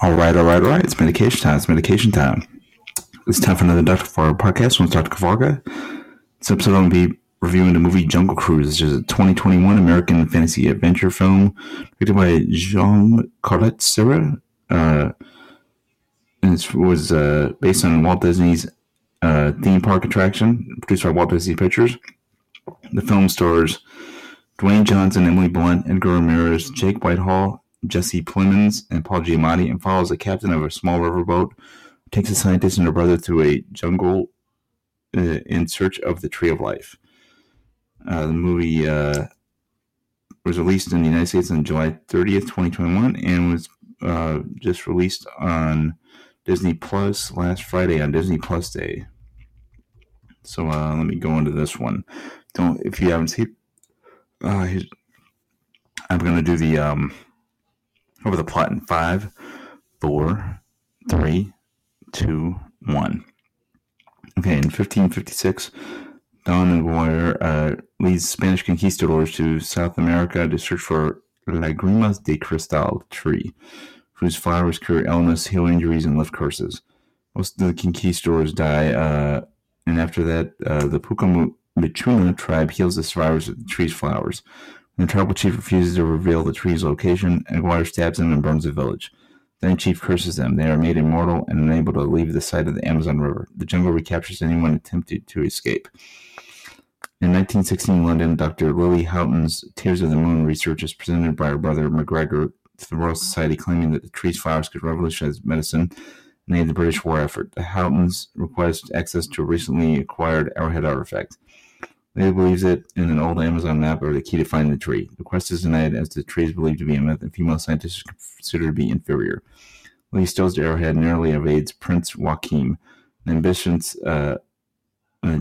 All right, all right, all right. It's medication time. It's medication time. It's time for another Dr. Kavarga podcast with Dr. Kavarga. This episode, I'm going to be reviewing the movie Jungle Cruise, which is a 2021 American fantasy adventure film directed by Jean Collet-Serra. Uh, and it was uh, based on Walt Disney's uh, theme park attraction, produced by Walt Disney Pictures. The film stars Dwayne Johnson, Emily Blunt, Edgar Ramirez, Jake Whitehall, Jesse Plemons, and Paul Giamatti, and follows the captain of a small riverboat takes a scientist and her brother through a jungle uh, in search of the Tree of Life. Uh, the movie uh, was released in the United States on July 30th, 2021, and was uh, just released on Disney Plus last Friday on Disney Plus Day. So uh, let me go into this one. Don't if you haven't seen, uh, I'm gonna do the um, over the plot in five, four, three, two, one. Okay, in 1556, Don Aguirre uh, leads Spanish conquistadors to South America to search for Lagrimas de Cristal tree, whose flowers cure illness, heal injuries, and lift curses. Most of the conquistadors die, uh, and after that, uh, the Puka Michuna tribe heals the survivors of the tree's flowers. The tribal chief refuses to reveal the tree's location, and Aguirre stabs him and burns the village. Then chief curses them. They are made immortal and unable to leave the site of the Amazon River. The jungle recaptures anyone attempted to escape. In 1916 London, Dr. Lily Houghton's Tears of the Moon research is presented by her brother MacGregor to the Royal Society, claiming that the tree's flowers could revolutionize medicine and aid the British war effort. The Houghtons request access to a recently acquired arrowhead artifact. Lily believes it in an old Amazon map are the key to finding the tree. The quest is denied as the tree is believed to be a myth and female scientists are considered to be inferior. Lily steals the arrowhead and narrowly evades Prince Joachim, an ambitious uh,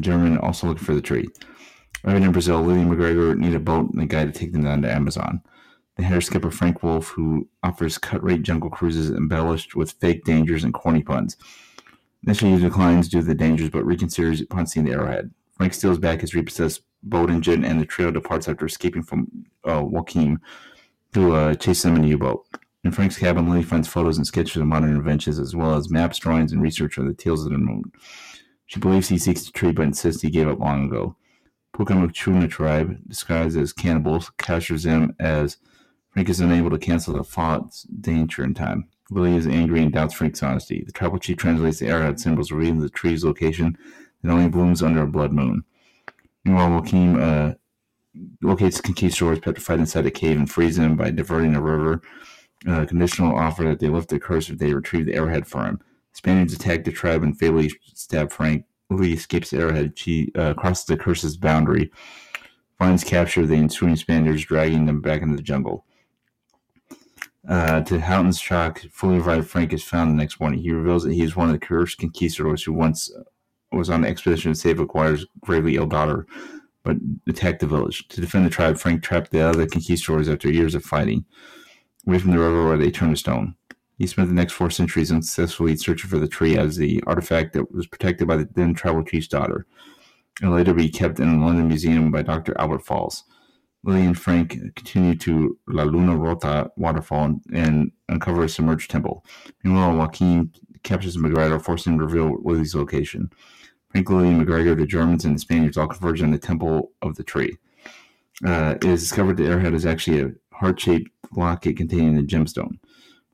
German also looking for the tree. Right in Brazil, Lily and MacGregor need a boat and a guide to take them down to Amazon. They hire skipper Frank Wolff, who offers cut-rate jungle cruises embellished with fake dangers and corny puns. Initially, he declines due to the dangers, but reconsiders upon seeing the arrowhead. Frank steals back his repossessed boat engine, and the trio departs after escaping from uh, Joachim, who uh, chases them in a U-boat. In Frank's cabin, Lily finds photos and sketches of modern inventions, as well as maps, drawings, and research on the Tears of the Moon. She believes he seeks the tree, but insists he gave up long ago. Puka Michuna tribe, disguised as cannibals, captures them as Frank is unable to cancel the false danger in time. Lily is angry and doubts Frank's honesty. The tribal chief translates the arrowhead symbols, revealing the tree's location that only blooms under a blood moon. Meanwhile, Joachim uh, locates conquistadors petrified inside a cave and frees them by diverting a river. A conditional offer that they lift the curse if they retrieve the arrowhead for him. Spaniards attack the tribe and fatally stab Frank. Lee escapes the arrowhead. She uh, crosses the curse's boundary, finds capture the ensuing Spaniards, dragging them back into the jungle. Uh, to Houghton's shock, fully revived Frank is found the next morning. He reveals that he is one of the cursed conquistadors who once was on the expedition to save Aguirre's gravely ill daughter, but attacked the village. To defend the tribe, Frank trapped the other conquistadors after years of fighting, away from the river where they turned to stone. He spent the next four centuries unsuccessfully searching for the tree as the artifact that was protected by the then tribal chief's daughter, and later be kept in the London Museum by Dr. Albert Falls. Lily and Frank continue to La Luna Rota waterfall and uncover a submerged temple. Meanwhile, Joachim captures MacGregor, forcing him to reveal Lily's location. And MacGregor, the Germans, and the Spaniards all converge on the temple of the tree. Uh, it is discovered the arrowhead is actually a heart-shaped locket containing a gemstone.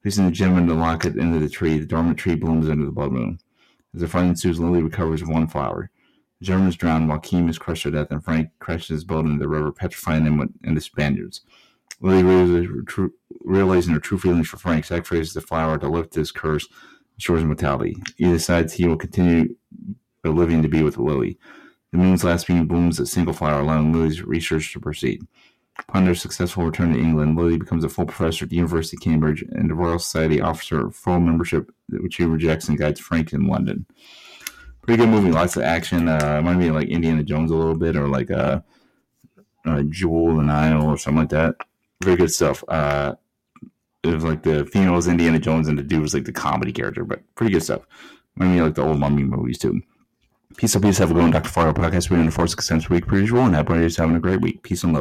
Placing the gem in the locket into the tree, the dormant tree blooms under the blood moon. As the fight ensues, Lily recovers one flower. The Germans drown, Joachim is crushed to death, and Frank crashes his boat into the river, petrifying him and the Spaniards. Lily realizing her true feelings for Frank, sacrifices the flower to lift his curse and shores mortality. He decides he will continue living to be with Lily. The moon's last beam blooms a single flower, allowing Lily's research to proceed. Upon their successful return to England, Lily becomes a full professor at the University of Cambridge and the Royal Society officer her full membership, which he rejects and guides Frank in London. Pretty good movie, lots of action. Uh, it might be like Indiana Jones a little bit, or like a, a Jewel the Nile or something like that. Very good stuff. Uh, it was like the female was Indiana Jones and the dude was like the comedy character, but pretty good stuff. Might be like the old mummy movies too. Peace out, peace. Have a good one, Dr. Fargo podcast. We're in the four six week per usual, and everybody's having a great week. Peace and love.